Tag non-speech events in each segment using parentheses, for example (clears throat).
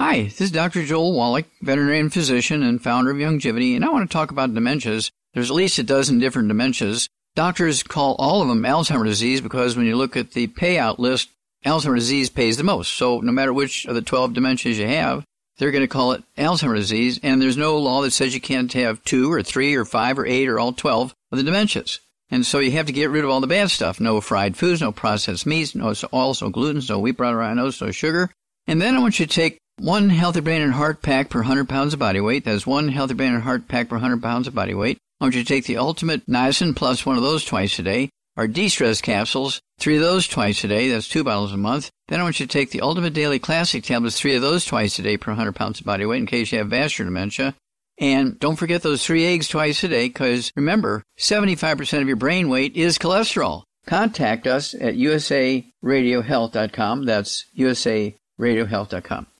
Hi, this is Dr. Joel Wallach, veterinarian physician and founder of Youngevity, and I want to talk about dementias. There's at least a dozen different dementias. Doctors call all of them Alzheimer's disease because when you look at the payout list, Alzheimer's disease pays the most. So no matter which of the 12 dementias you have, they're going to call it Alzheimer's disease, and there's no law that says you can't have two or three or five or eight or all 12 of the dementias. And so you have to get rid of all the bad stuff. No fried foods, no processed meats, no oils, no gluten, no wheat bran, no sugar. And then I want you to take one healthy brain and heart pack per 100 pounds of body weight. That's one healthy brain and heart pack per 100 pounds of body weight. I want you to take the ultimate niacin plus one of those twice a day. Our de-stress capsules, three of those twice a day. That's two bottles a month. Then I want you to take the ultimate daily classic tablets, three of those twice a day per 100 pounds of body weight in case you have vascular dementia. And don't forget those three eggs twice a day because remember, 75% of your brain weight is cholesterol. Contact us at usaradiohealth.com. That's usaradiohealth.com.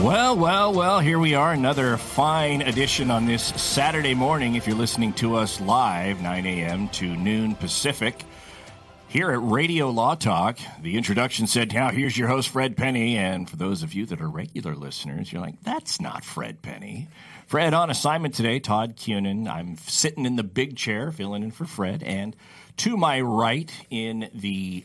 Well, well, well, here we are, another fine edition on this Saturday morning. If you're listening to us live, 9 a.m. to noon Pacific, here at Radio Law Talk. The introduction said, Now, here's your host, Fred Penny. And for those of you that are regular listeners, you're like, That's not Fred Penny. Fred on assignment today, Todd Cunin. I'm sitting in the big chair, filling in for Fred. And to my right, in the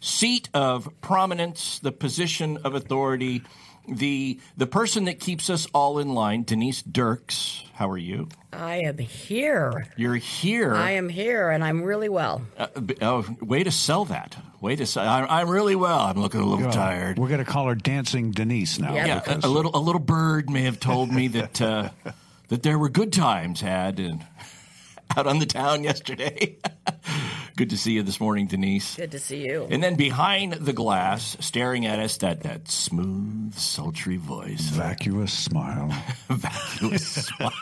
seat of prominence, the position of authority, the the person that keeps us all in line, Denise Dirks. How are you? I am here. You're here. I am here, and I'm really well. Uh, oh, way to sell that. Way to sell. I, am really well. I'm looking a little tired. We're going to call her Dancing Denise now. Yeah, yeah a, a, little a little bird may have told me that uh, (laughs) that there were good times had and (laughs) out on the town yesterday. (laughs) Good to see you this morning, Denise. Good to see you. And then behind the glass, staring at us, that that smooth, sultry voice, vacuous smile, (laughs) vacuous smile.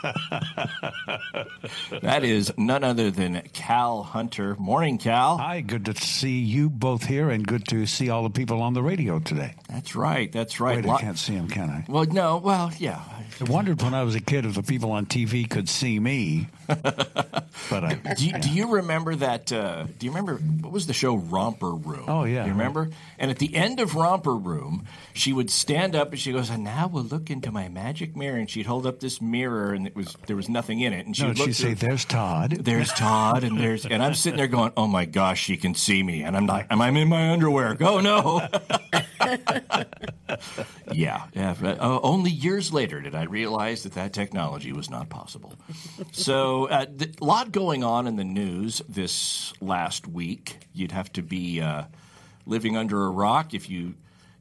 that is none other than Cal Hunter. Morning, Cal. Hi. Good to see you both here, and good to see all the people on the radio today. That's right. That's right. Wait, I can't see them, can I? Well, no. Well, yeah. I wondered when I was a kid if the people on TV could see me. (laughs) but I, do, you, yeah. do you remember that? Uh, do you remember what was the show Romper Room? Oh yeah, you remember? And at the end of Romper Room, she would stand up and she goes, "And now we'll look into my magic mirror." And she'd hold up this mirror, and it was there was nothing in it. And she no, would she'd say, "There's Todd." There's Todd, and there's and I'm sitting there going, "Oh my gosh, she can see me," and I'm not. Am I in my underwear? Oh no. (laughs) (laughs) yeah, yeah. Uh, only years later did I realize that that technology was not possible. So, a uh, lot going on in the news this last week. You'd have to be uh, living under a rock if you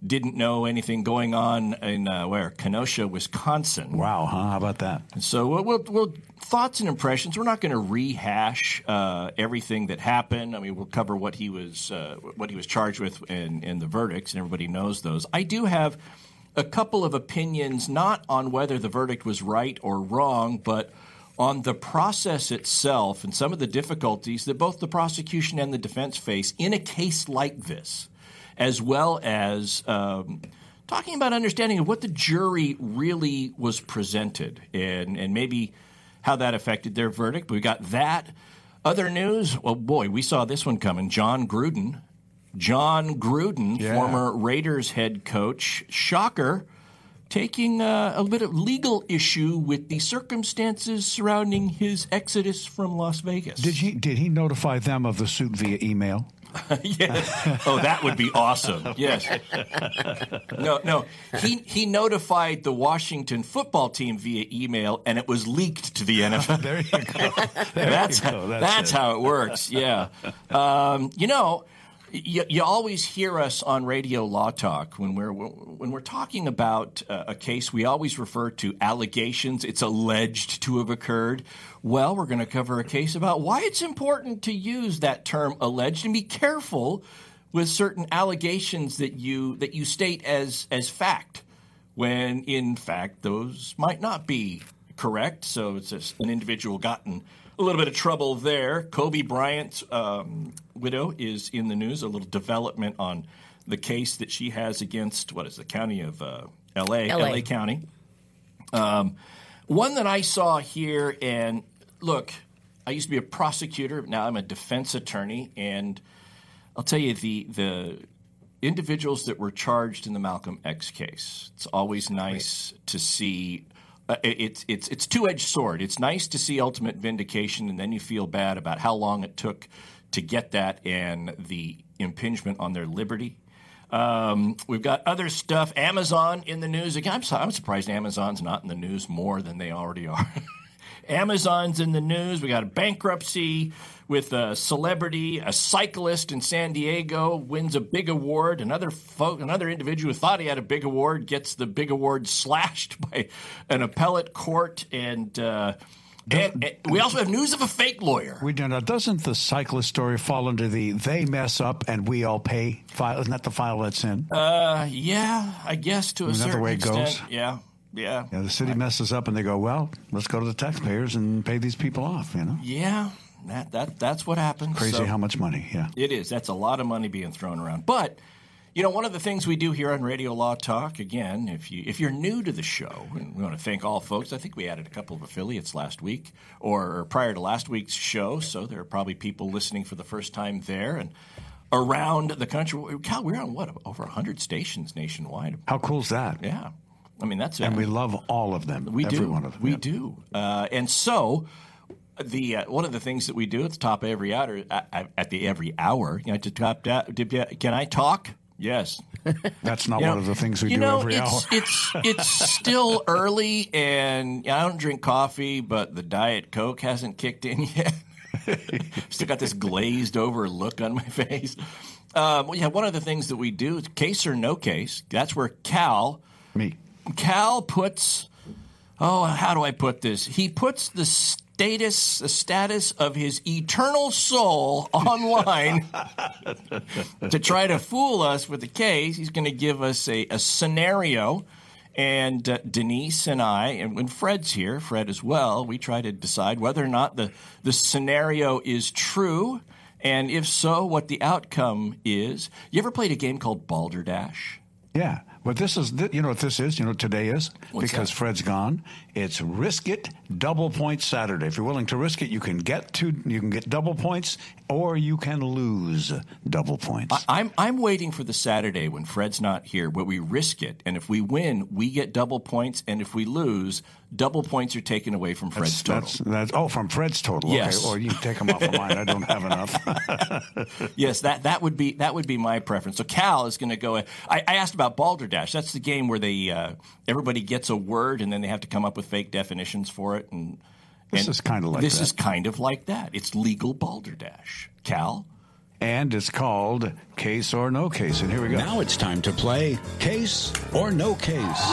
didn't know anything going on in uh, where Kenosha, Wisconsin. Wow, huh? How about that? So, we'll, we'll, we'll thoughts and impressions. We're not going to rehash uh, everything that happened. I mean, we'll cover what he was uh, what he was charged with in, in the verdicts, and everybody knows those. I do have a couple of opinions, not on whether the verdict was right or wrong, but on the process itself and some of the difficulties that both the prosecution and the defense face in a case like this, as well as um, talking about understanding of what the jury really was presented and, and maybe how that affected their verdict. But we got that. Other news, well, boy, we saw this one coming. Jon Gruden. Jon Gruden, yeah. former Raiders head coach, shocker, taking uh, a bit of legal issue with the circumstances surrounding his exodus from Las Vegas. Did he did he notify them of the suit via email? (laughs) yes. (laughs) Oh, that would be awesome. (laughs) Yes. No, no. He he notified the Washington football team via email, and it was leaked to the NFL. there you go. There that's you go. How, that's, that's how it works. Yeah. Um, you know you, you, always hear us on Radio Law Talk when we're when we're talking about uh, a case. We always refer to allegations. It's alleged to have occurred. Well, we're going to cover a case about why it's important to use that term alleged and be careful with certain allegations that you that you state as as fact, when in fact those might not be correct. So it's just an individual gotten a little bit of trouble there. Kobe Bryant's um, widow is in the news. A little development on the case that she has against what is the county of uh, L.A. LA. L.A. County. Um, one that I saw here, and look, I used to be a prosecutor. Now I'm a defense attorney, and I'll tell you the the individuals that were charged in the Malcolm X case. It's always nice to see. Uh, it's it's it's two edged sword. It's nice to see ultimate vindication, and then you feel bad about how long it took to get that and the impingement on their liberty. Um, we've got other stuff. Amazon in the news again. I'm, I'm surprised Amazon's not in the news more than they already are. (laughs) Amazon's in the news. We got a bankruptcy with a celebrity, a cyclist in San Diego wins a big award. Another folk, another individual who thought he had a big award gets the big award (laughs) slashed by an appellate court. And, uh, and, and we also have news of a fake lawyer. We do now. Doesn't the cyclist story fall under the they mess up and we all pay file? Isn't that the file that's in? Uh, yeah, I guess to a certain way it extent. goes? Yeah, yeah, yeah, the city messes up and they go, well, let's go to the taxpayers and pay these people off. You know, yeah. That that that's what happens. crazy So- how much money. Yeah. It is. That's a lot of money being thrown around. But you know, one of the things we do here on Radio Law Talk, again, if you if you're new to the show, and we want to thank all folks. I think we added a couple of affiliates last week or, or prior to last week's show, so there are probably people listening for the first time there and around the country. Cal, we're on what over hundred stations nationwide. How cool is that? Yeah, I mean that's And uh, we love all of them. we every do. one of them. We yeah. do. Uh, and so, the uh, one of the things that we do at the top of every hour, at, at the every hour, you know, to top to- can I talk? Yes. (laughs) That's not You one know- of the things we you do know, every it's, hour. It's it's still early, and I don't drink coffee, but the diet coke hasn't kicked in (laughs) yet. (laughs) still got this glazed over look on my face. Um, well, yeah, one of the things that we do is case or no case. That's where Cal. Me. Cal puts oh how do I put this? He puts the status the status of his eternal soul online (laughs) to try to fool us with the case. He's going to give us a, a scenario. And uh, Denise and I, and when Fred's here, Fred as well, we try to decide whether or not the, the scenario is true, and if so, what the outcome is. You ever played a game called Balderdash? Yeah. But this is, you know what this is? You know what today is? What's because that? Fred's gone. It's Risk It Double points Saturday. If you're willing to risk it, you can get two, you can get double points or you can lose double points. I'm I'm waiting for the Saturday when Fred's not here, where we risk it, and if we win, we get double points, and if we lose, double points are taken away from Fred's total. That's, that's, oh, from Fred's total. Yes. Okay. Or you can take them off of mine. I don't have enough. (laughs) Yes, that, that would be that would be my preference. So Cal is going to go. I, I asked about Balderdash. That's the game where they uh, everybody gets a word and then they have to come up with fake definitions for it. And This and is kinda like this that. is kind of like that. It's legal Balderdash. Cal. and it's called Case or No Case. And here we go. Now it's time to play Case or No Case.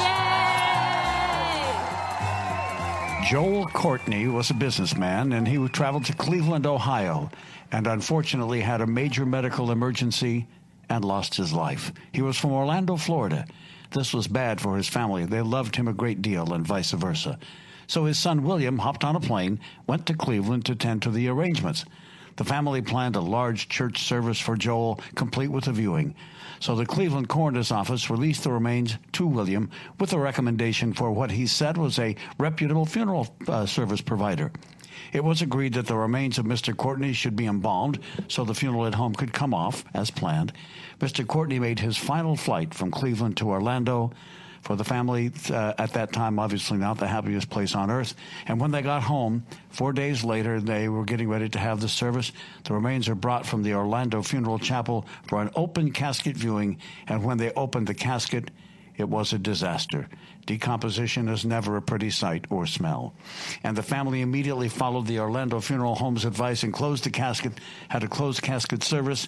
Joel Courtney was a businessman and he traveled to Cleveland, Ohio, and unfortunately had a major medical emergency and lost his life. He was from Orlando, Florida. This was bad for his family. They loved him a great deal and vice versa. So his son William hopped on a plane, went to Cleveland to tend to the arrangements. The family planned a large church service for Joel, complete with a viewing. So the Cleveland coroner's office released the remains to William with a recommendation for what he said was a reputable funeral uh, service provider. It was agreed that the remains of Mr. Courtney should be embalmed so the funeral at home could come off as planned. Mr. Courtney made his final flight from Cleveland to Orlando. For the family uh, at that time, obviously not the happiest place on earth. And when they got home, four days later, they were getting ready to have the service. The remains are brought from the Orlando Funeral Chapel for an open casket viewing. And when they opened the casket, it was a disaster. Decomposition is never a pretty sight or smell. And the family immediately followed the Orlando Funeral Home's advice and closed the casket, had a closed casket service.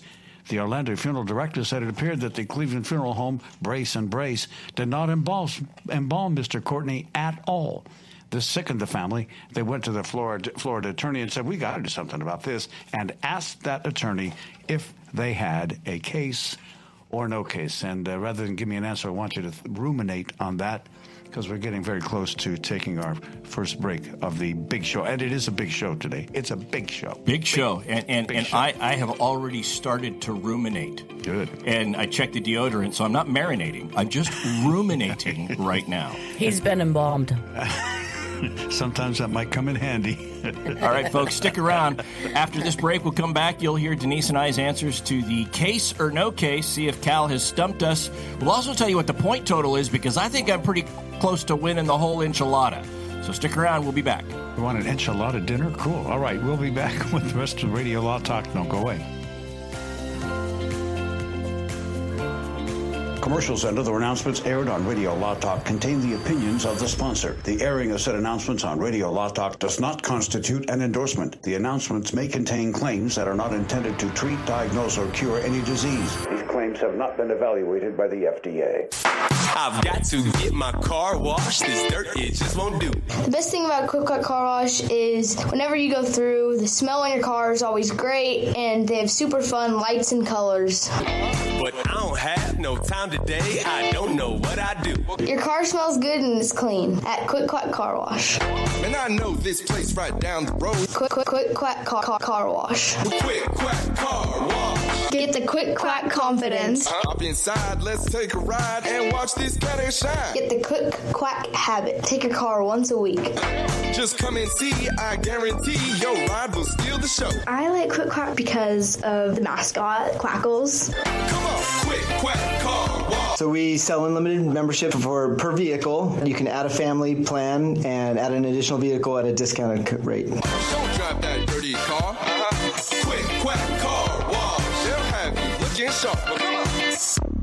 The Orlando funeral director said it appeared that the Cleveland Funeral Home, Brace and Brace, did not embalm, embalm Mr. Courtney at all. This sickened the family. They went to the Florida, Florida attorney and said, We got to do something about this, and asked that attorney if they had a case or no case. And uh, rather than give me an answer, I want you to th- ruminate on that because we're getting very close to taking our first break of the big show. And it is a big show today. It's a big show. Big show. And, and, Big and show. I, I have already started to ruminate. Good. And I checked the deodorant, so I'm not marinating. I'm just ruminating (laughs) right now. He's been embalmed. (laughs) (laughs) Sometimes that might come in handy. All right, folks, stick around. After this break, we'll come back. You'll hear Denise and I's answers to the case or no case, see if Cal has stumped us. We'll also tell you what the point total is because I think I'm pretty close to winning the whole enchilada. So stick around. We'll be back. You want an enchilada dinner? Cool. All right, we'll be back (laughs) with the rest of Radio Law Talk. Don't go away. Commercials and other announcements aired on Radio Law Talk contain the opinions of the sponsor. The airing of said announcements on Radio Law Talk does not constitute an endorsement. The announcements may contain claims that are not intended to treat, diagnose, or cure any disease. These claims have not been evaluated by the FDA. I've got to get my car washed. This dirt, it just won't do. The best thing about Quick Quack Car Wash is whenever you go through, the smell on your car is always great, and they have super fun lights and colors. But I don't have no time today. I don't know what I do. Your car smells good and it's clean at Quick Quack Car Wash. And I know this place right down the road. Quick Quick Quick Quack Car, car, car Wash. Quick, quack, car wash. Get the Quick Quack confidence. Hop inside, let's take a ride and watch this cat shine. Get the Quick Quack habit. Take your car once a week. Just come and see, I guarantee your ride will steal the show. I like Quick Quack because of the mascot, Quackles. Come on, quick, quack, car. So we sell unlimited membership for per vehicle. You can add a family plan and add an additional vehicle at a discounted rate. Don't drive that dirty car. Uh-huh. Quick, quack, car wash. They'll have you looking sharp.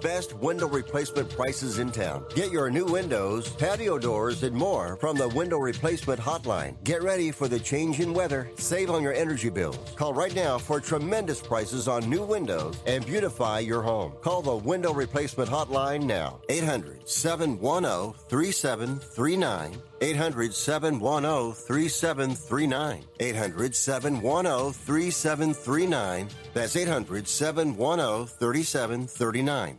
best window replacement prices in town. Get your new windows, patio doors, and more from the window replacement hotline. Get ready for the change in weather. Save on your energy bills. Call right now for tremendous prices on new windows and beautify your home. Call the window replacement hotline now. 800 710 3739. 800 710 3739. 800 710 3739. That's 800 710 3739.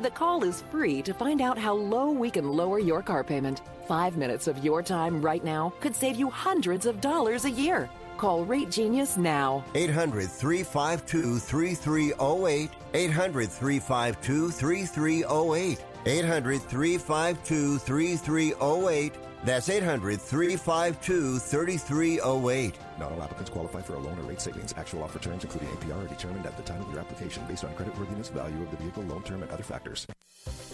The call is free to find out how low we can lower your car payment. Five minutes of your time right now could save you hundreds of dollars a year. Call Rate Genius now. 800 352 3308. 800 352 3308. 800 352 3308. That's 800 352 3308. Not all applicants qualify for a loan or rate savings. Actual offer terms, including APR, are determined at the time of your application based on creditworthiness, value of the vehicle, loan term, and other factors.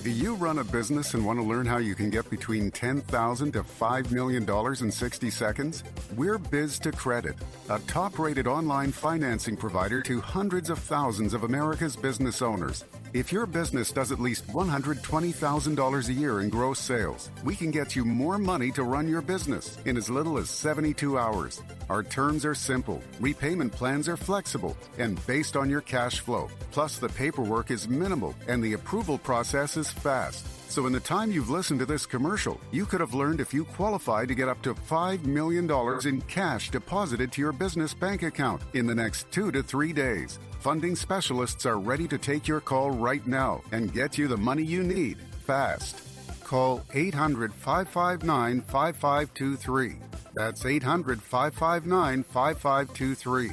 Do you run a business and want to learn how you can get between $10,000 to $5 million in 60 seconds? We're Biz2Credit, a top rated online financing provider to hundreds of thousands of America's business owners. If your business does at least $120,000 a year in gross sales, we can get you more money to run your business in as little as 72 hours. Our terms are simple, repayment plans are flexible, and based on your cash flow. Plus, the paperwork is minimal and the approval process is fast. So, in the time you've listened to this commercial, you could have learned if you qualify to get up to $5 million in cash deposited to your business bank account in the next two to three days. Funding specialists are ready to take your call right now and get you the money you need fast. call 800 559 5523. That's 800 559 5523.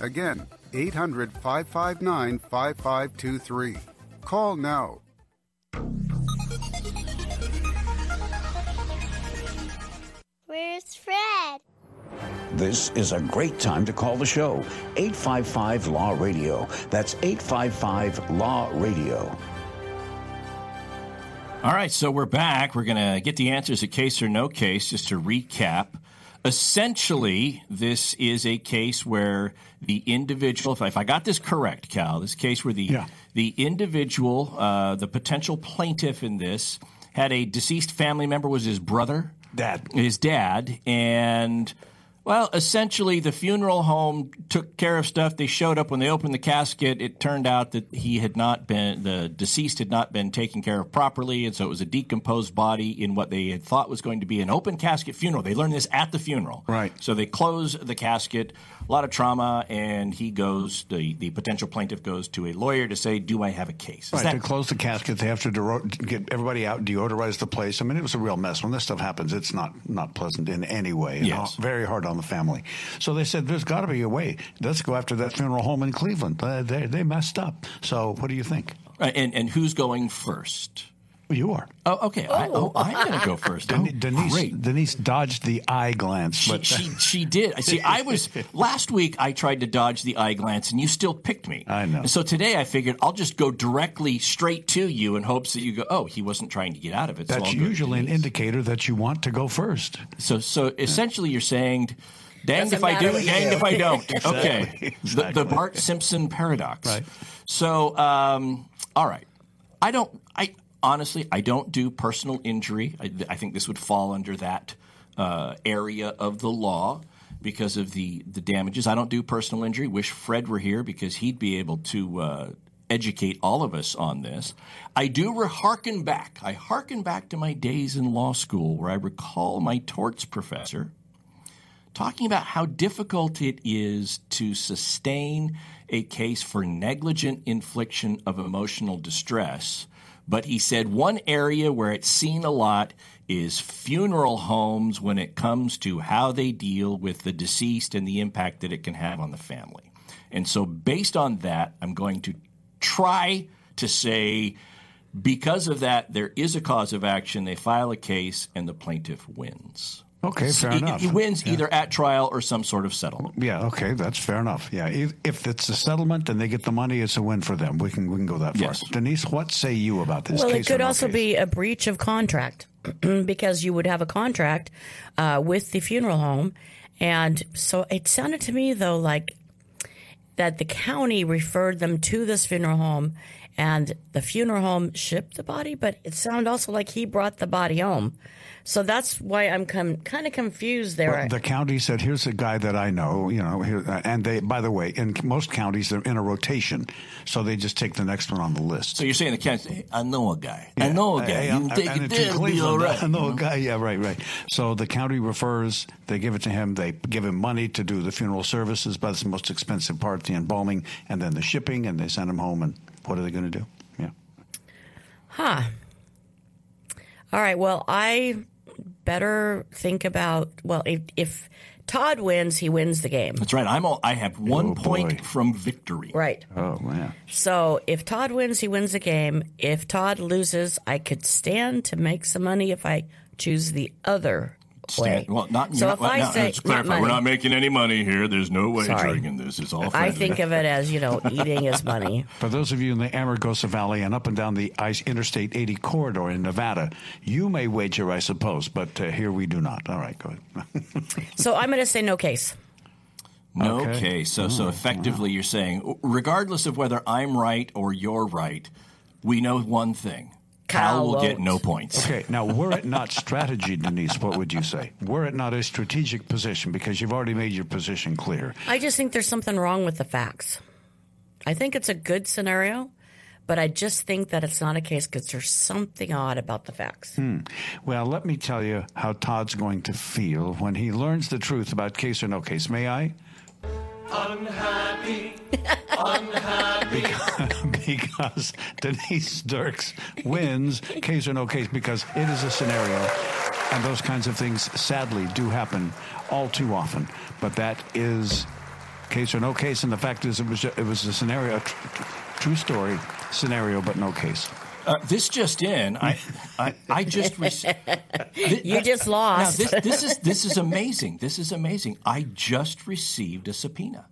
Again, 800 559 5523. Call now. Fred? This is a great time to call the show. 855 Law Radio. That's 855 Law Radio. All right, so we're back. We're going to get the answers at case or no case, just to recap. Essentially, this is a case where the individual, if I, if I got this correct, Cal, this case where the, the individual, uh, the potential plaintiff in this, had a deceased family member, was his brother? Dad. His dad. And, well, essentially, the funeral home took care of stuff. They showed up when they opened the casket. It turned out that he had not been, the deceased had not been taken care of properly. And so it was a decomposed body in what they had thought was going to be an open casket funeral. They learned this at the funeral. Right. So they close the casket, a lot of trauma, and he goes, the, the potential plaintiff goes to a lawyer to say, Do I have a case? Is Right, that- to close the casket, they have to dero- get everybody out, deodorize the place. I mean, it was a real mess. When this stuff happens, it's not not pleasant in any way. Yes. very hard on the family. So they said, "There's got to be a way. Let's go after that funeral home in Cleveland. Uh, they they messed up. So what do you think? Uh, and, and who's going first? You are. Oh, okay. I, oh, I'm going to go first. Oh, Denise great. Denise dodged the eye glance, She, but she, she did. See, I was (laughs) last week. I tried to dodge the eye glance, and you still picked me. I know. And so today, I figured I'll just go directly straight to you in hopes that you go. Oh, he wasn't trying to get out of it. that's I'll go to usually an indicator that you want to go first. So, so essentially, you're saying, "Danged Doesn't if I do, matter what you danged if I don't." (laughs) Exactly, Okay, The, the. Bart Simpson paradox. Right. So, um, all right, I don't. I honestly, I don't do personal injury. I, I think this would fall under that uh, area of the law because of the the damages. I don't do personal injury. Wish Fred were here because he'd be able to. Uh, Educate all of us on this. I do hearken back. I hearken back to my days in law school where I recall my torts professor talking about how difficult it is to sustain a case for negligent infliction of emotional distress. But he said one area where it's seen a lot is funeral homes when it comes to how they deal with the deceased and the impact that it can have on the family. And so, based on that, I'm going to try to say because of that, there is a cause of action. They file a case, and the plaintiff wins. Okay, fair he, enough. He wins Yeah. either at trial or some sort of settlement. Yeah, okay, that's fair enough. Yeah, if, if it's a settlement and they get the money, it's a win for them. We can we can go that far. Yes. Denise, what say you about this well, case? it could also case? be a breach of contract (clears throat) because you would have a contract uh, with the funeral home. And so it sounded to me, though, like that the county referred them to this funeral home and the funeral home shipped the body, but it sounded also like he brought the body home. So that's why I'm com- kind of confused there. Well, the county said, "Here's a guy that I know." You know, here, uh, and they, by the way, in most counties they're in a rotation, so they just take the next one on the list. So you're saying the county, I know a guy. I know a guy. Hey, you I'm- take and it it's in there, it'll be all right. (laughs) I know a guy. Yeah, right, right. So the county refers. They give it to him. They give him money to do the funeral services, but it's the most expensive part, the embalming, and then the shipping, and they send him home. And what are they going to do? Yeah. Huh. All right. Well, I better think about. Well, if, if Todd wins, he wins the game. That's right. I'm all, I have one Oh, point boy. from victory. Right. Oh man. So if Todd wins, he wins the game. If Todd loses, I could stand to make some money if I choose the other way. Stand, well, not, so if not, I now, say let's clarify, not we're not making any money here. There's no wagering Sorry. in this. It's all I think of it as you know (laughs) eating is money. For those of you in the Amargosa Valley and up and down the I- Interstate 80 corridor in Nevada, you may wager, I suppose, but uh, here we do not. All right, go ahead. (laughs) So I'm going to say no case. No Okay. case. So, so effectively, you're saying, regardless of whether I'm right or you're right, we know one thing: Cal, Cal will get won't. no points. Okay, now were it not (laughs) strategy, Denise, what would you say? Were it not a strategic position, because you've already made your position clear. I just think there's something wrong with the facts. I think it's a good scenario, but I just think that it's not a case because there's something odd about the facts. Hmm. Well, let me tell you how Todd's going to feel when he learns the truth about case or no case. May I? Unhappy, (laughs) unhappy. because Denise Dirks wins, case or no case, because it is a scenario, and those kinds of things sadly do happen all too often. But that is case or no case, and the fact is, it was it was a scenario, a tr- true story scenario, but no case. Uh, this just in, I, I, I just received. (laughs) You just lost. Now, this, this is this is amazing. This is amazing. I just received a subpoena.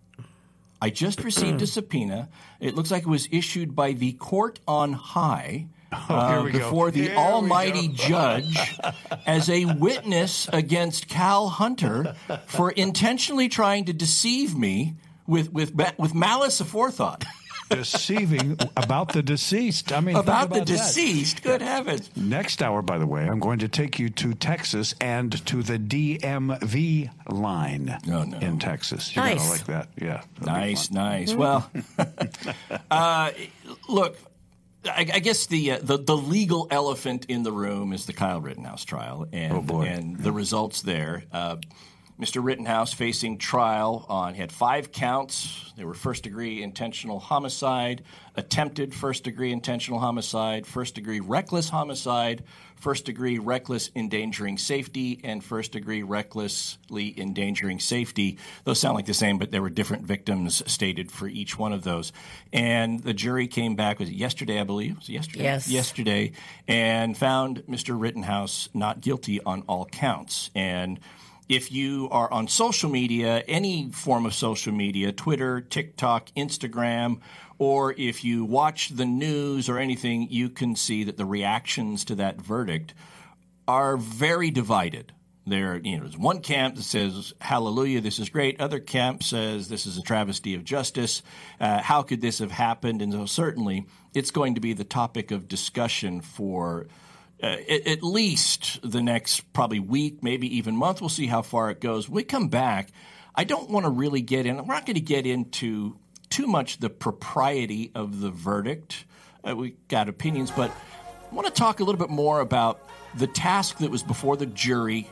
I just received a subpoena. It looks like it was issued by the court on high. Oh, here we go. before the Here almighty judge as a witness against Cal Hunter for intentionally trying to deceive me with with with malice aforethought. Deceiving about the deceased. I mean, think About the that. deceased. Good heavens. Next hour, by the way, I'm going to take you to Texas and to the DMV line in Texas. You're Nice. like that. Yeah. Nice, nice. Well, (laughs) uh, look, I, I guess the, uh, the the legal elephant in the room is the Kyle Rittenhouse trial, and and the results there. Uh, Mr. Rittenhouse facing trial on he had five counts. They were first degree intentional homicide, attempted first degree intentional homicide, first degree reckless homicide, first degree reckless endangering safety, and first degree recklessly endangering safety. Those sound like the same, but there were different victims stated for each one of those. And the jury came back was it yesterday, I believe. Was yesterday? Yes. Yesterday, and found Mr. Rittenhouse not guilty on all counts. And if you are on social media, any form of social media, Twitter, TikTok, Instagram, or if you watch the news or anything, you can see that the reactions to that verdict are very divided. There, you know, there's one camp that says, "Hallelujah, this is great." Other camp says, "This is a travesty of justice. Uh, how could this have happened?" And so, certainly, it's going to be the topic of discussion for uh, at, least the next probably week, maybe even month. We'll see how far it goes. When we come back. I don't want to really get in. We're not going to get into too much the propriety of the verdict. Uh, we got opinions, but I want to talk a little bit more about the task that was before the jury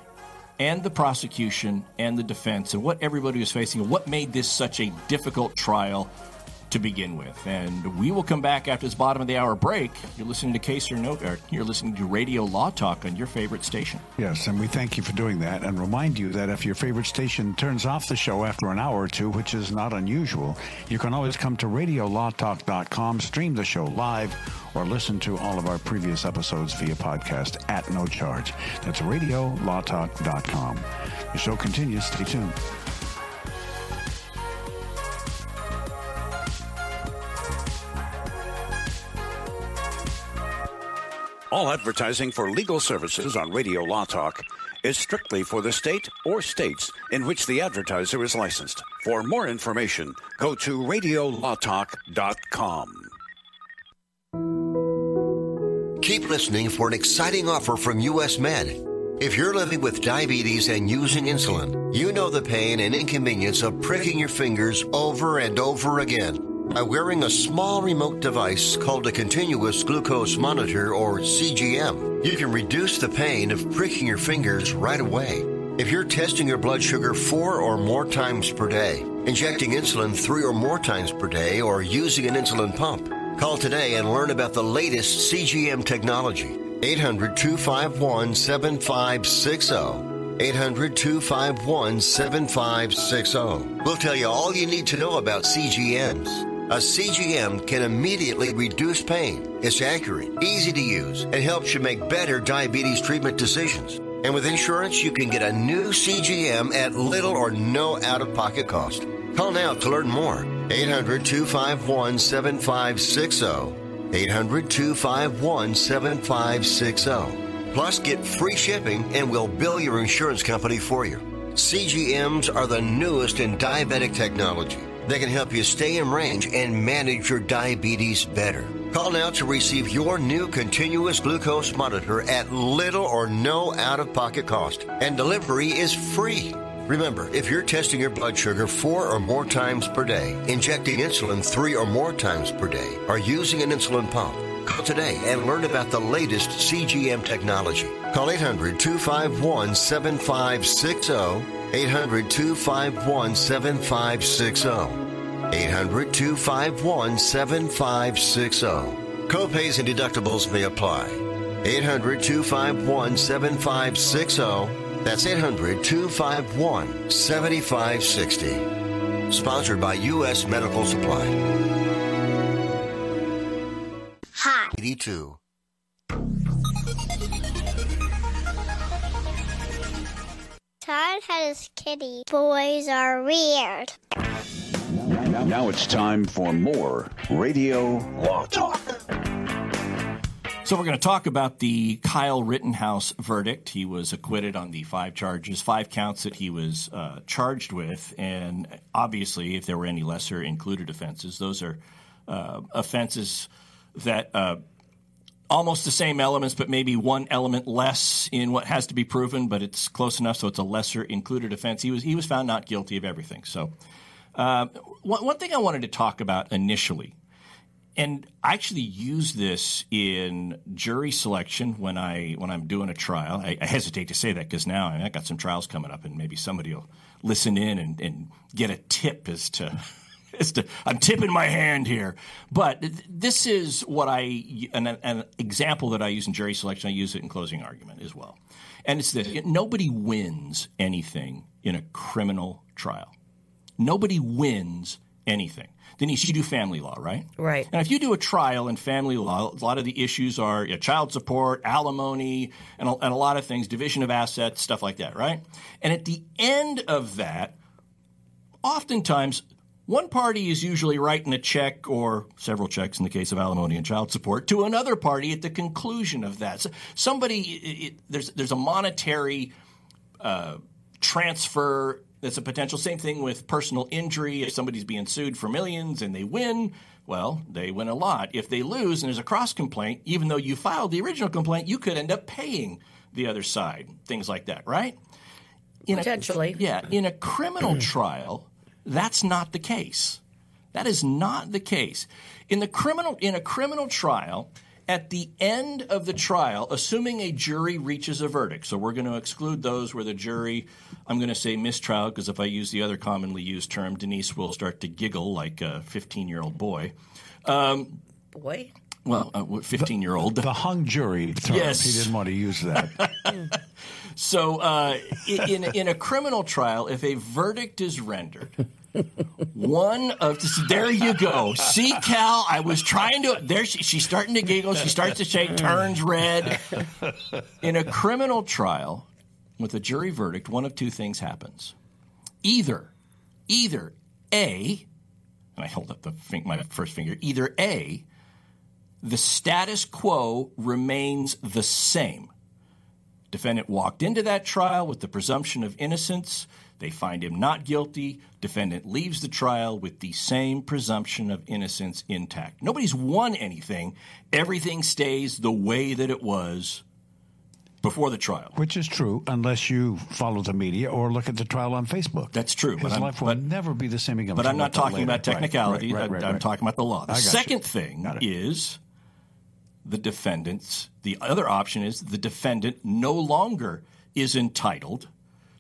and the prosecution and the defense and what everybody was facing and what made this such a difficult trial to begin with. And we will come back after this bottom of the hour break. You're listening to Case or No, or you're listening to Radio Law Talk on your favorite station. Yes, and we thank you for doing that and remind you that if your favorite station turns off the show after an hour or two, which is not unusual, you can always come to radiolawtalk.com, stream the show live, or listen to all of our previous episodes via podcast at no charge. That's radiolawtalk.com. The show continues. Stay tuned. All advertising for legal services on Radio Law Talk is strictly for the state or states in which the advertiser is licensed. For more information, go to radiolawtalk.com. Keep listening for an exciting offer from US Med. If you're living with diabetes and using insulin, you know the pain and inconvenience of pricking your fingers over and over again. By wearing a small remote device called a continuous glucose monitor or CGM, you can reduce the pain of pricking your fingers right away. If you're testing your blood sugar four or more times per day, injecting insulin three or more times per day, or using an insulin pump, call today and learn about the latest CGM technology. 800 251 7560. 800 251 7560. We'll tell you all you need to know about CGMs. A CGM can immediately reduce pain. It's accurate, easy to use, and helps you make better diabetes treatment decisions. And with insurance, you can get a new CGM at little or no out of pocket cost. Call now to learn more. 800 251 7560. 800 251 7560. Plus, get free shipping and we'll bill your insurance company for you. CGMs are the newest in diabetic technology. They can help you stay in range and manage your diabetes better. Call now to receive your new continuous glucose monitor at little or no out of pocket cost. And delivery is free. Remember, if you're testing your blood sugar four or more times per day, injecting insulin three or more times per day, or using an insulin pump, call today and learn about the latest CGM technology. Call 800 251 7560. 800 251 7560. 800 251 7560. Copays and deductibles may apply. 800 251 7560. That's 800 251 7560. Sponsored by U.S. Medical Supply. Hi. 82. Todd had his kitty. Boys are weird. Now it's time for more Radio Law Talk. So we're going to talk about the Kyle Rittenhouse verdict. He was acquitted on the five charges, five counts that he was uh, charged with, and obviously, if there were any lesser included offenses, those are uh, offenses that uh, almost the same elements, but maybe one element less in what has to be proven, but it's close enough, so it's a lesser included offense. He was he was found not guilty of everything. So, uh, one, one thing I wanted to talk about initially and I actually use this in jury selection when I when I'm doing a trial. I, I hesitate to say that because now I, mean, I got some trials coming up, and maybe somebody will listen in and, and get a tip as to as to I'm tipping my hand here. But this is what I an, an example that I use in jury selection. I use it in closing argument as well, and it's this: nobody wins anything in a criminal trial. Nobody wins anything. Denise, you do family law, right? Right. And if you do a trial in family law, a lot of the issues are you know, child support, alimony, and a, and a lot of things, division of assets, stuff like that, right? And at the end of that, oftentimes one party is usually writing a check or several checks in the case of alimony and child support to another party at the conclusion of that. So somebody, it, it, there's there's a monetary uh, transfer that's a potential. Same thing with personal injury. If somebody's being sued for millions and they win, well, they win a lot. If they lose and there's a cross complaint, even though you filed the original complaint, you could end up paying the other side. Things like that, right? In Potentially. A, yeah. In a criminal trial, that's not the case. That is not the case. In the criminal in a criminal trial, at the end of the trial, assuming a jury reaches a verdict, so we're going to exclude those where the jury, I'm going to say mistrial, because if I use the other commonly used term, Denise will start to giggle like a 15 year old boy. Um, Boy? well, uh, 15 year old. The hung jury term. Yes. He didn't want to use that. (laughs) So, uh, in, in a criminal trial, if a verdict is rendered, one of there you go. See, Cal, I was trying to. There, she, she's starting to giggle. She starts to shake, turns red. In a criminal trial, with a jury verdict, one of two things happens. Either, either A, and I hold up the my first finger. Either A, the status quo remains the same. Defendant walked into that trial with the presumption of innocence. They find him not guilty. Defendant leaves the trial with the same presumption of innocence intact. Nobody's won anything. Everything stays the way that it was before the trial. Which is true unless you follow the media or look at the trial on Facebook. That's true. His but life will but- never be the same again. But I'm not talking later. about technicality. right, right, right, I'm right. talking about the law. The got you. second thing is the defendant's, the other option is the defendant no longer is entitled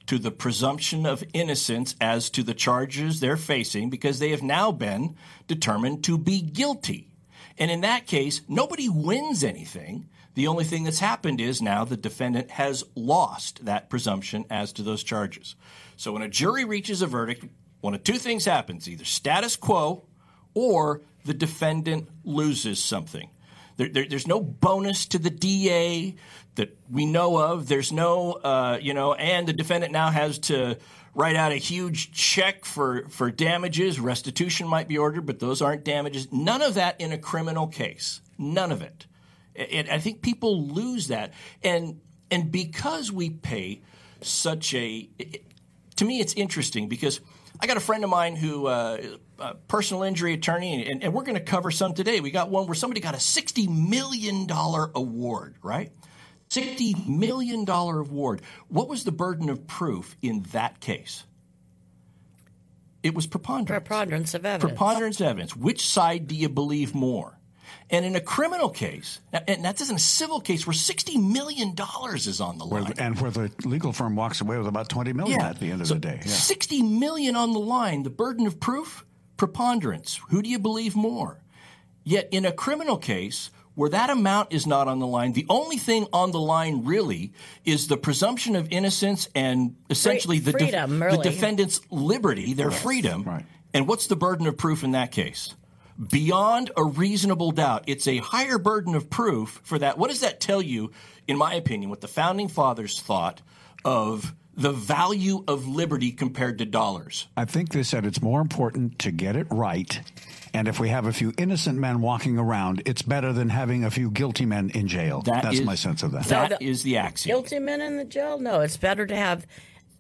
to the presumption of innocence as to the charges they're facing because they have now been determined to be guilty. And in that case, nobody wins anything. The only thing that's happened is now the defendant has lost that presumption as to those charges. So when a jury reaches a verdict, one of two things happens either status quo or the defendant loses something. There, there, there's no bonus to the DA that we know of. There's no, uh, you know, and the defendant now has to write out a huge check for, for damages. Restitution might be ordered, but those aren't damages. None of that in a criminal case. None of it. And I think people lose that. And, and because we pay such a, to me, it's interesting because I got a friend of mine who, uh, a personal injury attorney, and, and we're going to cover some today. We got one where somebody got a $60 million award, right? $60 million award. What was the burden of proof in that case? It was preponderance. Preponderance of evidence. Preponderance of evidence. Which side do you believe more? And in a criminal case, and that's in a civil case where $60 million is on the line. Where, and where the legal firm walks away with about 20 million Yeah. at the end of So the day. Yeah. 60 million on the line. The burden of proof, preponderance. Who do you believe more? Yet in a criminal case where that amount is not on the line, the only thing on the line really is the presumption of innocence and essentially the, def- freedom, the defendant's liberty, their freedom. Right. And what's the burden of proof in that case? Beyond a reasonable doubt. It's a higher burden of proof for that. What does that tell you, in my opinion, what the founding fathers thought of the value of liberty compared to dollars? I think they said it's more important to get it right. And if we have a few innocent men walking around, it's better than having a few guilty men in jail. That That's is- my sense of that. That is the axiom. Guilty men in the jail? No, it's better to have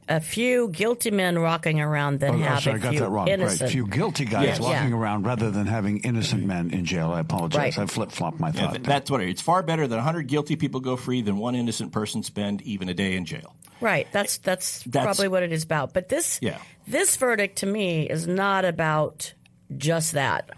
a few guilty men walking around than Oh, have sorry, I a got few that wrong. innocent. Right. few guilty guys Yes. walking Yeah. around rather than having innocent mm-hmm. men in jail. I apologize. Right. I flip flopped my Yeah, thought. th- that's what it is. It's far better that 100 guilty people go free than one innocent person spend even a day in jail. Right. That's, that's That's- probably what it is about. But this Yeah. this verdict to me is not about just that.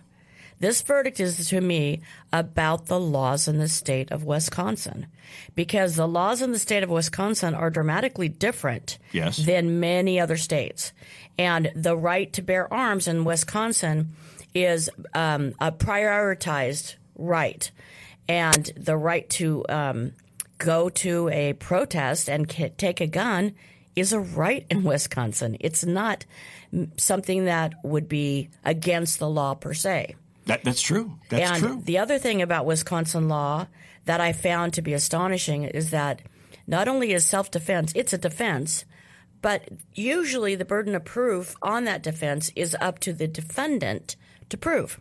This verdict is to me about the laws in the state of Wisconsin. Because the laws in the state of Wisconsin are dramatically different Yes. than many other states. And the right to bear arms in Wisconsin is um, a prioritized right. And the right to um, go to a protest and ca- take a gun is a right in Wisconsin. It's not something that would be against the law per se. That, that's true. That's and true. the other thing about Wisconsin law that I found to be astonishing is that not only is self defense, it's a defense, but usually the burden of proof on that defense is up to the defendant to prove.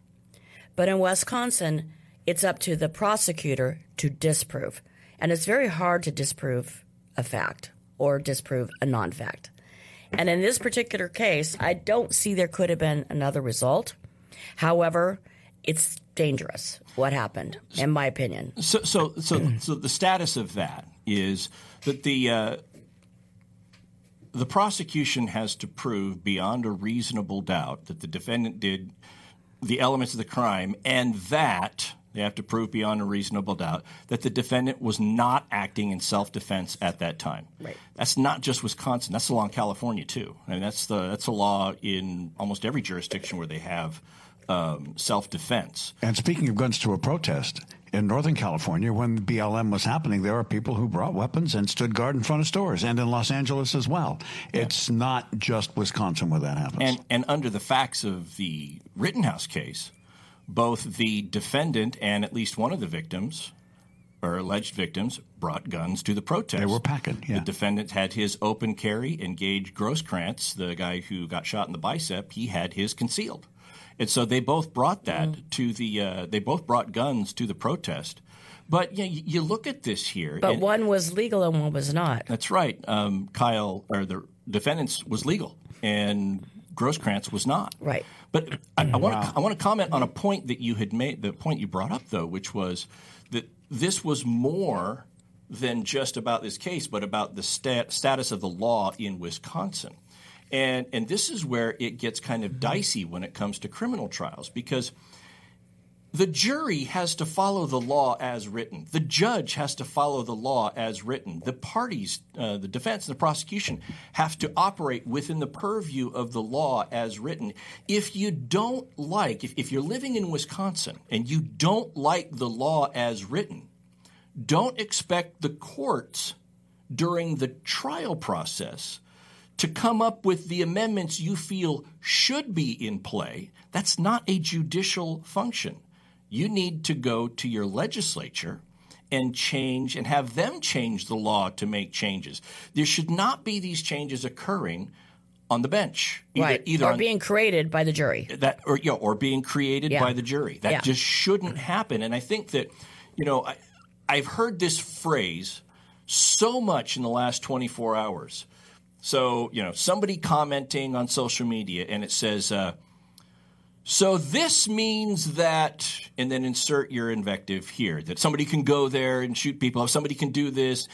But in Wisconsin, it's up to the prosecutor to disprove. And it's very hard to disprove a fact or disprove a non fact. And in this particular case, I don't see there could have been another result. However, it's dangerous what happened, in my opinion. So, so, so, so the status of that is that the uh, the prosecution has to prove beyond a reasonable doubt that the defendant did the elements of the crime, and that they have to prove beyond a reasonable doubt that the defendant was not acting in self defense at that time. Right. That's not just Wisconsin. That's the law in California too. I mean, that's the that's a law in almost every jurisdiction where they have um, self defense. And speaking of guns to a protest, in Northern California, when BLM was happening, there were people who brought weapons and stood guard in front of stores, and in Los Angeles as well. It's not just Wisconsin where that happens. And, and under the facts of the Rittenhouse case, both the defendant and at least one of the victims, or alleged victims, brought guns to the protest. They were packing, yeah. The defendant had his open carry, and Gaige Grosskreutz, the guy who got shot in the bicep, he had his concealed. And so they both brought that to the. Uh, they both brought guns to the protest. But you, you you look at this here. But and- one was legal and one was not. that's right. Um, Kyle or the defendant's was legal, and Grosskreutz was not. Right. But I, I want to I want to comment on a point that you had made. The point you brought up, though, which was that this was more than just about this case, but about the stat, status of the law in Wisconsin. And and this is where it gets kind of dicey when it comes to criminal trials because the jury has to follow the law as written. The judge has to follow the law as written. The parties, uh, the defense and the prosecution, have to operate within the purview of the law as written. If you don't like, if, if you're living in Wisconsin and you don't like the law as written, don't expect the courts during the trial process to come up with the amendments you feel should be in play. That's not a judicial function. You need to go to your legislature and change and have them change the law to make changes. There should not be these changes occurring on the bench. Either, right. either or on- being created by the jury. that or yeah, or being created Yeah. by the jury. That Yeah. just shouldn't happen. And I think that, you know, I, I've heard this phrase so much in the last 24 hours. So, you know, somebody commenting on social media and it says, uh, so this means that, and then insert your invective here, that somebody can go there and shoot people, somebody can do this.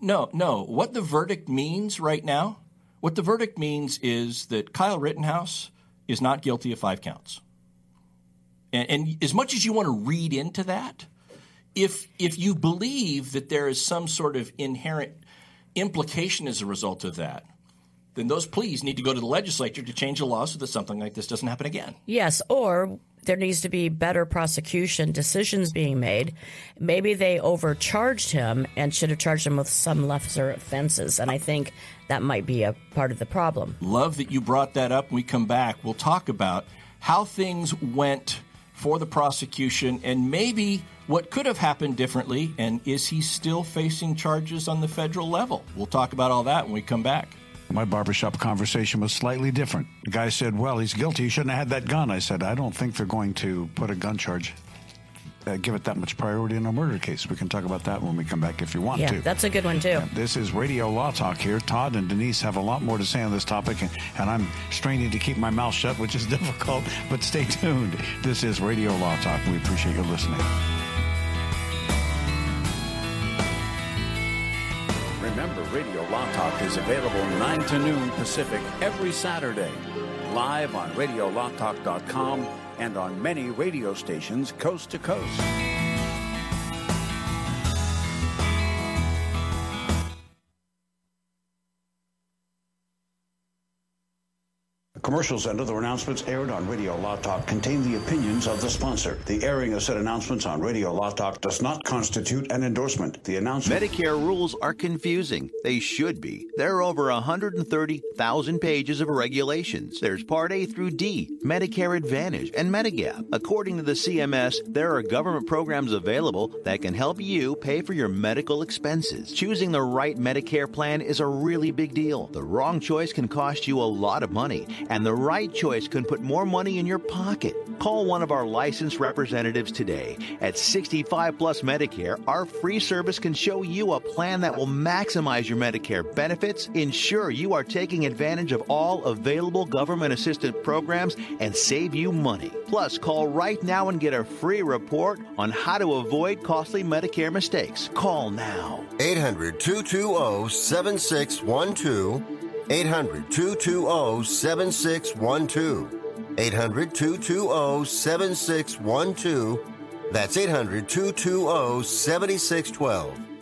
No, no. What the verdict means right now, what the verdict means is that Kyle Rittenhouse is not guilty of five counts. And, and as much as you want to read into that, if if you believe that there is some sort of inherent implication as a result of that, then those pleas need to go to the legislature to change the law so that something like this doesn't happen again. Yes, or there needs to be better prosecution decisions being made. Maybe they overcharged him and should have charged him with some lesser offenses. And I think that might be a part of the problem. Love that you brought that up. When we come back, we'll talk about how things went for the prosecution and maybe what could have happened differently. And is he still facing charges on the federal level? We'll talk about all that when we come back. My barbershop conversation was slightly different. The guy said, Well, he's guilty. He shouldn't have had that gun. I said, I don't think they're going to put a gun charge, uh, give it that much priority in a murder case. We can talk about that when we come back if you want yeah, to. that's a good one, too. Yeah, this is Radio Law Talk here. Todd and Denise have a lot more to say on this topic, and, and I'm straining to keep my mouth shut, which is (laughs) difficult, but stay tuned. This is Radio Law Talk. We appreciate you listening. Remember, Radio Law Talk is available 9 to noon Pacific every Saturday, live on RadioLawTalk.com and on many radio stations coast to coast. Commercials and other announcements aired on Radio Law Talk contain the opinions of the sponsor. The airing of said announcements on Radio Law Talk does not constitute an endorsement. The announcement. Medicare rules are confusing. They should be. There are over 130,000 pages of regulations. There's Part A through D, Medicare Advantage, and Medigap. According to the CMS, there are government programs available that can help you pay for your medical expenses. Choosing the right Medicare plan is a really big deal. The wrong choice can cost you a lot of money and the right choice can put more money in your pocket. Call one of our licensed representatives today. At 65 Plus Medicare, our free service can show you a plan that will maximize your Medicare benefits, ensure you are taking advantage of all available government assistance programs, and save you money. Plus, call right now and get a free report on how to avoid costly Medicare mistakes. Call now. 800 220 7612. 800 220 7612. 800 220 7612. That's 800 220 7612.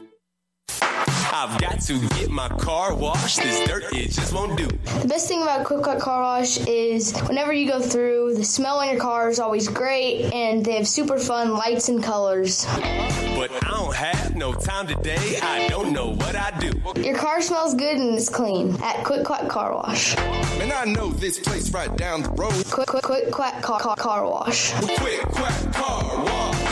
I've got to get my car washed. This dirt, it just won't do. The best thing about Quick Quack Car Wash is whenever you go through, the smell on your car is always great, and they have super fun lights and colors. But I don't have no time today. I don't know what I do. Your car smells good and it's clean at Quick Quack Car Wash. Man, I know this place right down the road. Quick Quick Quick Quack Car, car, car Wash. Quick Quack Car Wash.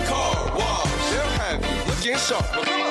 have you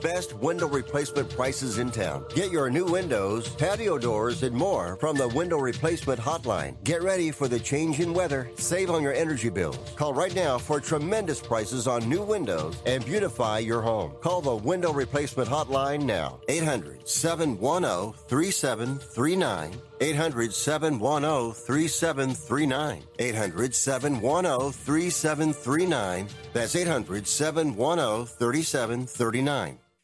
best window replacement prices in town. Get your new windows, patio doors, and more from the window replacement hotline. Get ready for the change in weather. Save on your energy bills. Call right now for tremendous prices on new windows and beautify your home. Call the window replacement hotline now. 800 710 3739. 800 710 3739. 800 710 3739. That's 800 710 3739.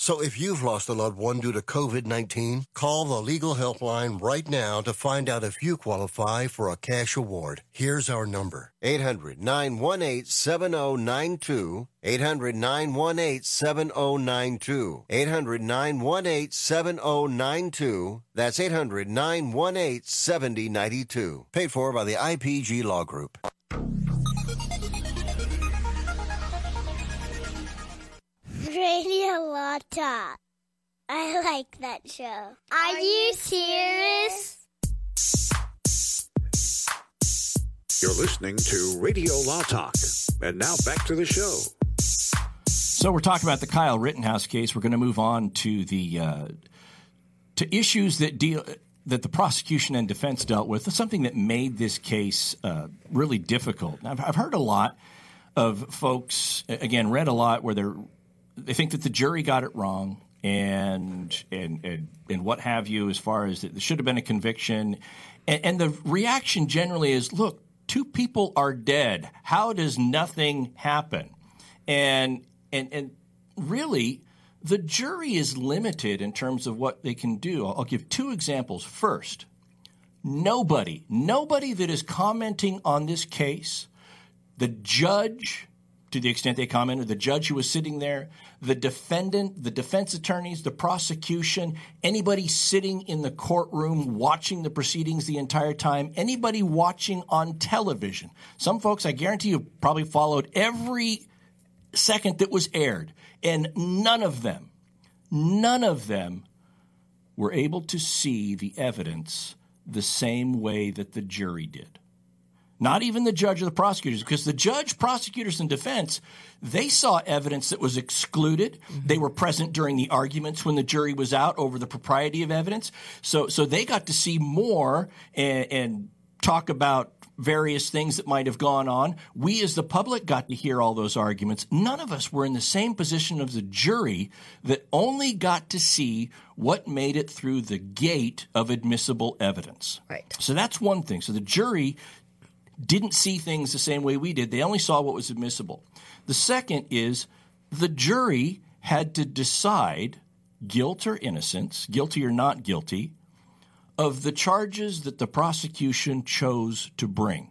So if you've lost a loved one due to COVID 19, call the legal helpline right now to find out if you qualify for a cash award. Here's our number 800 918 7092. 800 918 7092. 800 918 7092. That's 800 918 7092. Paid for by the IPG Law Group. Radio Law Talk. I like that show. Are, you serious? You're listening to Radio Law Talk. And now back to the show. So we're talking about the Kyle Rittenhouse case. We're going to move on to the uh, to issues that deal that the prosecution and defense dealt with. Something that made this case uh, really difficult. I've, I've heard a lot of folks, again, read a lot where they're they think that the jury got it wrong and and and, and what have you as far as there should have been a conviction. And, and, the reaction generally is look two people are dead. How does nothing happen? And and and really the jury is limited in terms of what they can do. I'll give two examples. First nobody nobody that is commenting on this case the judge to the extent they commented, the judge who was sitting there, the defendant, the defense attorneys, the prosecution, anybody sitting in the courtroom watching the proceedings the entire time, anybody watching on television. Some folks, I guarantee you, probably followed every second that was aired, and none of them, none of them were able to see the evidence the same way that the jury did not even the judge or the prosecutors, because the judge, prosecutors, and defense, they saw evidence that was excluded. Mm-hmm. They were present during the arguments when the jury was out over the propriety of evidence. So, so they got to see more and, and talk about various things that might have gone on. We, as the public, got to hear all those arguments. None of us were in the same position of the jury that only got to see what made it through the gate of admissible evidence. Right. So that's one thing. So the jury didn't see things the same way we did. They only saw what was admissible. The second is the jury had to decide guilt or innocence, guilty or not guilty, of the charges that the prosecution chose to bring.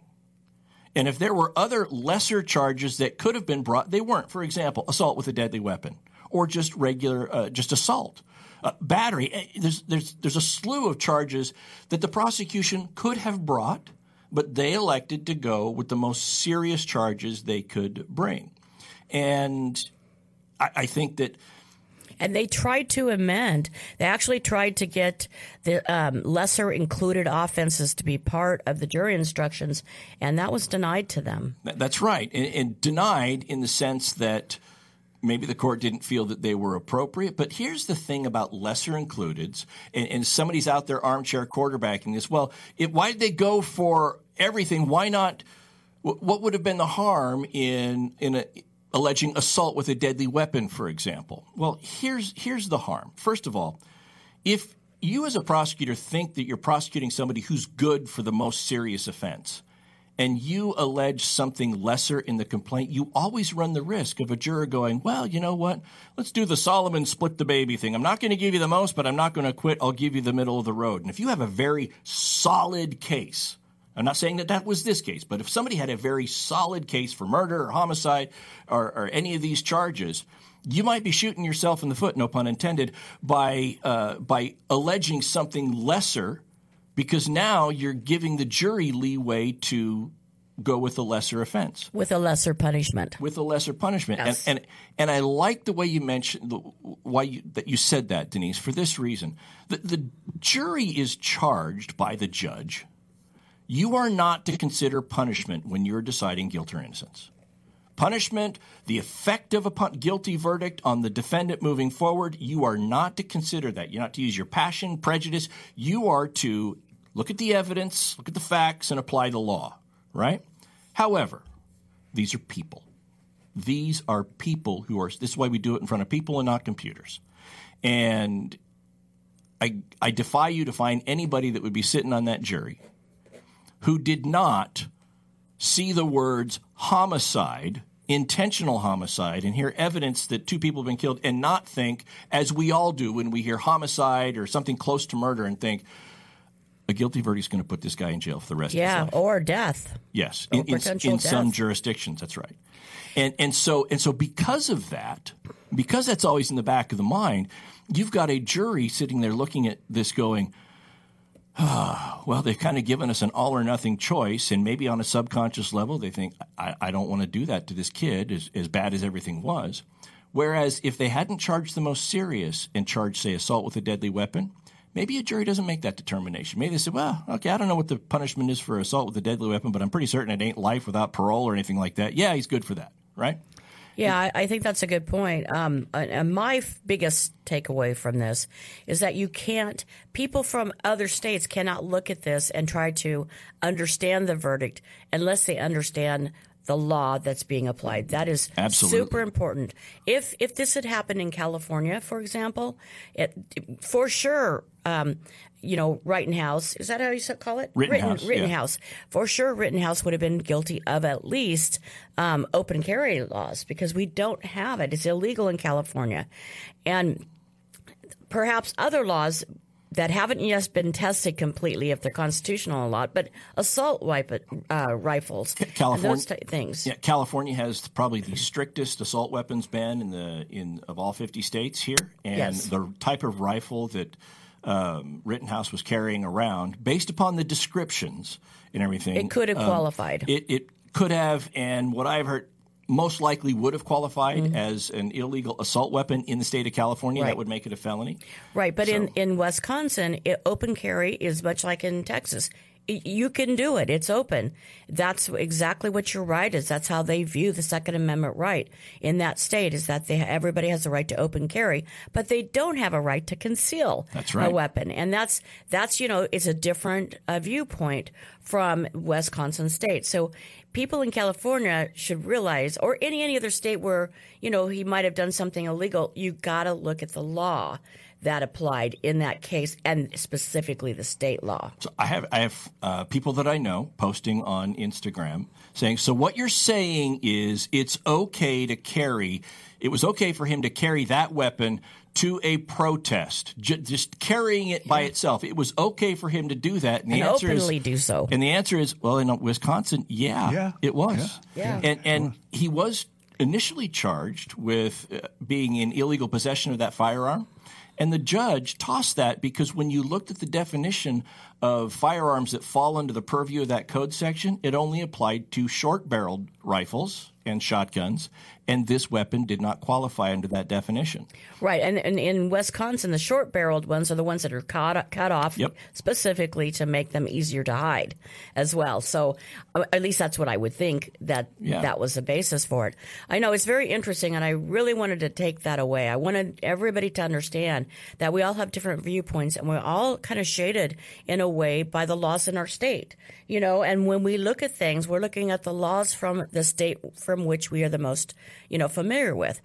And if there were other lesser charges that could have been brought, they weren't. For example, assault with a deadly weapon or just regular, uh, just assault. Uh, battery. Eh, there's, there's, there's a slew of charges that the prosecution could have brought but they elected to go with the most serious charges they could bring. And I, I think that and they tried to amend. They actually tried to get the um, lesser included offenses to be part of the jury instructions, and that was denied to them. That's right, and, and denied in the sense that maybe the court didn't feel that they were appropriate. But here's the thing about lesser includeds, and, and somebody's out there armchair quarterbacking this. Well, it, why did they go for everything? Why not? What would have been the harm in in a, alleging assault with a deadly weapon, for example? Well, here's here's the harm. First of all, if you as a prosecutor think that you're prosecuting somebody who's good for the most serious offense, and you allege something lesser in the complaint, you always run the risk of a juror going, well, you know what? Let's do the Solomon split the baby thing. I'm not going to give you the most, but I'm not going to quit. I'll give you the middle of the road. And if you have a very solid case, I'm not saying that that was this case, but if somebody had a very solid case for murder or homicide or, or any of these charges, you might be shooting yourself in the foot, no pun intended, by uh, by alleging something lesser because now you're giving the jury leeway to go with a lesser offense with a lesser punishment with a lesser punishment yes. and, and and I like the way you mentioned the, why you, that you said that Denise for this reason the, the jury is charged by the judge you are not to consider punishment when you're deciding guilt or innocence punishment, the effect of a guilty verdict on the defendant moving forward, you are not to consider that. You're not to use your passion, prejudice. You are to look at the evidence, look at the facts, and apply the law, right? However, these are people. These are people who are. This is why we do it in front of people and not computers. And I, I defy you to find anybody that would be sitting on that jury who did not see the words homicide, intentional homicide, and hear evidence that two people have been killed and not think, as we all do when we hear homicide or something close to murder, and think, a guilty verdict is going to put this guy in jail for the rest yeah, of his life. or death. Yes, Or in, in, in some jurisdictions, that's right. And and so and so because of that, because that's always in the back of the mind, you've got a jury sitting there looking at this, going, ah, "Well, they've kind of given us an all or nothing choice, and maybe on a subconscious level, they think I, I don't want to do that to this kid, as as bad as everything was." Whereas if they hadn't charged the most serious and charged, say, assault with a deadly weapon, maybe a jury doesn't make that determination. Maybe they say, well, okay, I don't know what the punishment is for assault with a deadly weapon, but I'm pretty certain it ain't life without parole or anything like that. Yeah, he's good for that, right? Yeah, I, I think that's a good point. Um, and- and my biggest takeaway from this is that you can't, people from other states cannot look at this and try to understand the verdict unless they understand the law that's being applied. That is Absolutely. super important. If if this had happened in California, for example, it, for sure, um, you know, Rittenhouse is that how you call it? Rittenhouse, yeah. Rittenhouse. For sure, Rittenhouse would have been guilty of at least um, open carry laws because we don't have it. It's illegal in California, and perhaps other laws that haven't yet been tested completely if they're constitutional a lot, but assault weapon, uh, rifles, California things. Yeah, California has probably the strictest assault weapons ban in the in of all 50 states here, and Yes. the type of rifle that um, Rittenhouse was carrying around, based upon the descriptions and everything, It could have um, qualified. It, it could have, and what I've heard. Most likely would have qualified Mm-hmm. as an illegal assault weapon in the state of California. Right. That would make it a felony. Right, but in, in Wisconsin, it, open carry is much like in Texas. You can do it. It's open. That's exactly what your right is. That's how they view the Second Amendment right in that state is that they everybody has the right to open carry, but they don't have a right to conceal That's a weapon. And that's that's you know it's a different uh, viewpoint from Wisconsin state. So people in California should realize, or any any other state where you know he might have done something illegal, you got to look at the law that applied in that case, and specifically the state law. So I have I have uh, people that I know posting on Instagram saying, "So what you're saying is it's okay to carry. It was okay for him to carry that weapon to a protest, J- just carrying it by itself. It was okay for him to do that." And the And answer openly is, do so. And the answer is, well, in Wisconsin, yeah, Yeah. it was. Yeah. And and he was initially charged with uh, being in illegal possession of that firearm. And the judge tossed that because when you looked at the definition of firearms that fall under the purview of that code section, it only applied to short barreled rifles and shotguns. And this weapon did not qualify under that definition. Right, and, and in Wisconsin, the short-barreled ones are the ones that are cut cut off Yep. specifically to make them easier to hide, as well. So, uh, at least that's what I would think that Yeah. that was the basis for it. I know it's very interesting, and I really wanted to take that away. I wanted everybody to understand that we all have different viewpoints, and we're all kind of shaded in a way by the laws in our state. You know, and when we look at things, we're looking at the laws from the state from which we are the most, you know, familiar with,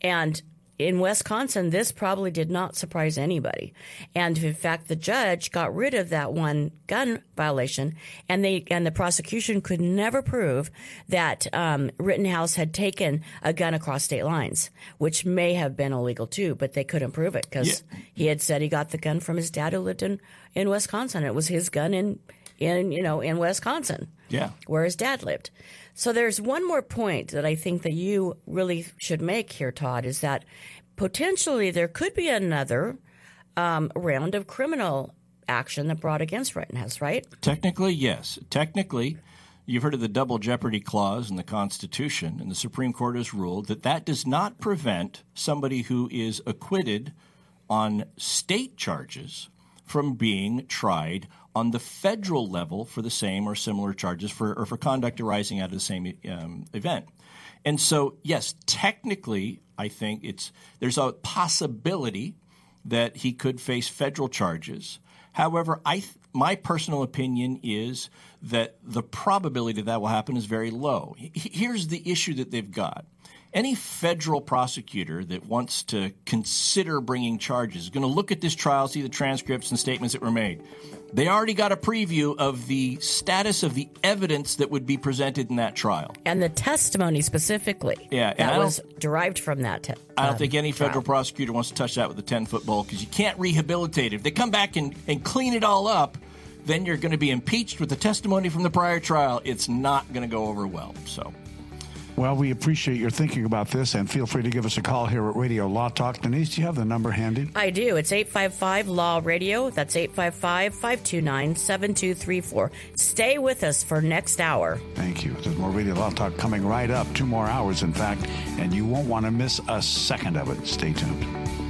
and in Wisconsin, this probably did not surprise anybody. And in fact, the judge got rid of that one gun violation, and they and the prosecution could never prove that um, Rittenhouse had taken a gun across state lines, which may have been illegal too, but they couldn't prove it because he had said he got the gun from his dad who lived in in Wisconsin. It was his gun in in you know in Wisconsin Yeah. where his dad lived. So there's one more point that I think that you really should make here, Todd, is that potentially there could be another um, round of criminal action that brought against Rittenhouse, right? Technically, yes. Technically, you've heard of the double jeopardy clause in the Constitution, and the Supreme Court has ruled that that does not prevent somebody who is acquitted on state charges from being tried on the federal level for the same or similar charges for or for conduct arising out of the same um, event. And so, yes, technically, I think it's there's a possibility that he could face federal charges. However, I th- my personal opinion is that the probability that that will happen is very low. Here's the issue that they've got. Any federal prosecutor that wants to consider bringing charges is going to look at this trial, see the transcripts and statements that were made. They already got a preview of the status of the evidence that would be presented in that trial. And the testimony specifically. Yeah, that was derived from that. Te- I don't um, think any federal trial. prosecutor wants to touch that with a 10 foot pole because you can't rehabilitate it. If they come back and, and clean it all up, then you're going to be impeached with the testimony from the prior trial. It's not going to go over well. So. Well, we appreciate your thinking about this, and feel free to give us a call here at Radio Law Talk. Denise, do you have the number handy? I do. It's 855 Law Radio. That's 855 529 7234. Stay with us for next hour. Thank you. There's more Radio Law Talk coming right up, two more hours, in fact, and you won't want to miss a second of it. Stay tuned.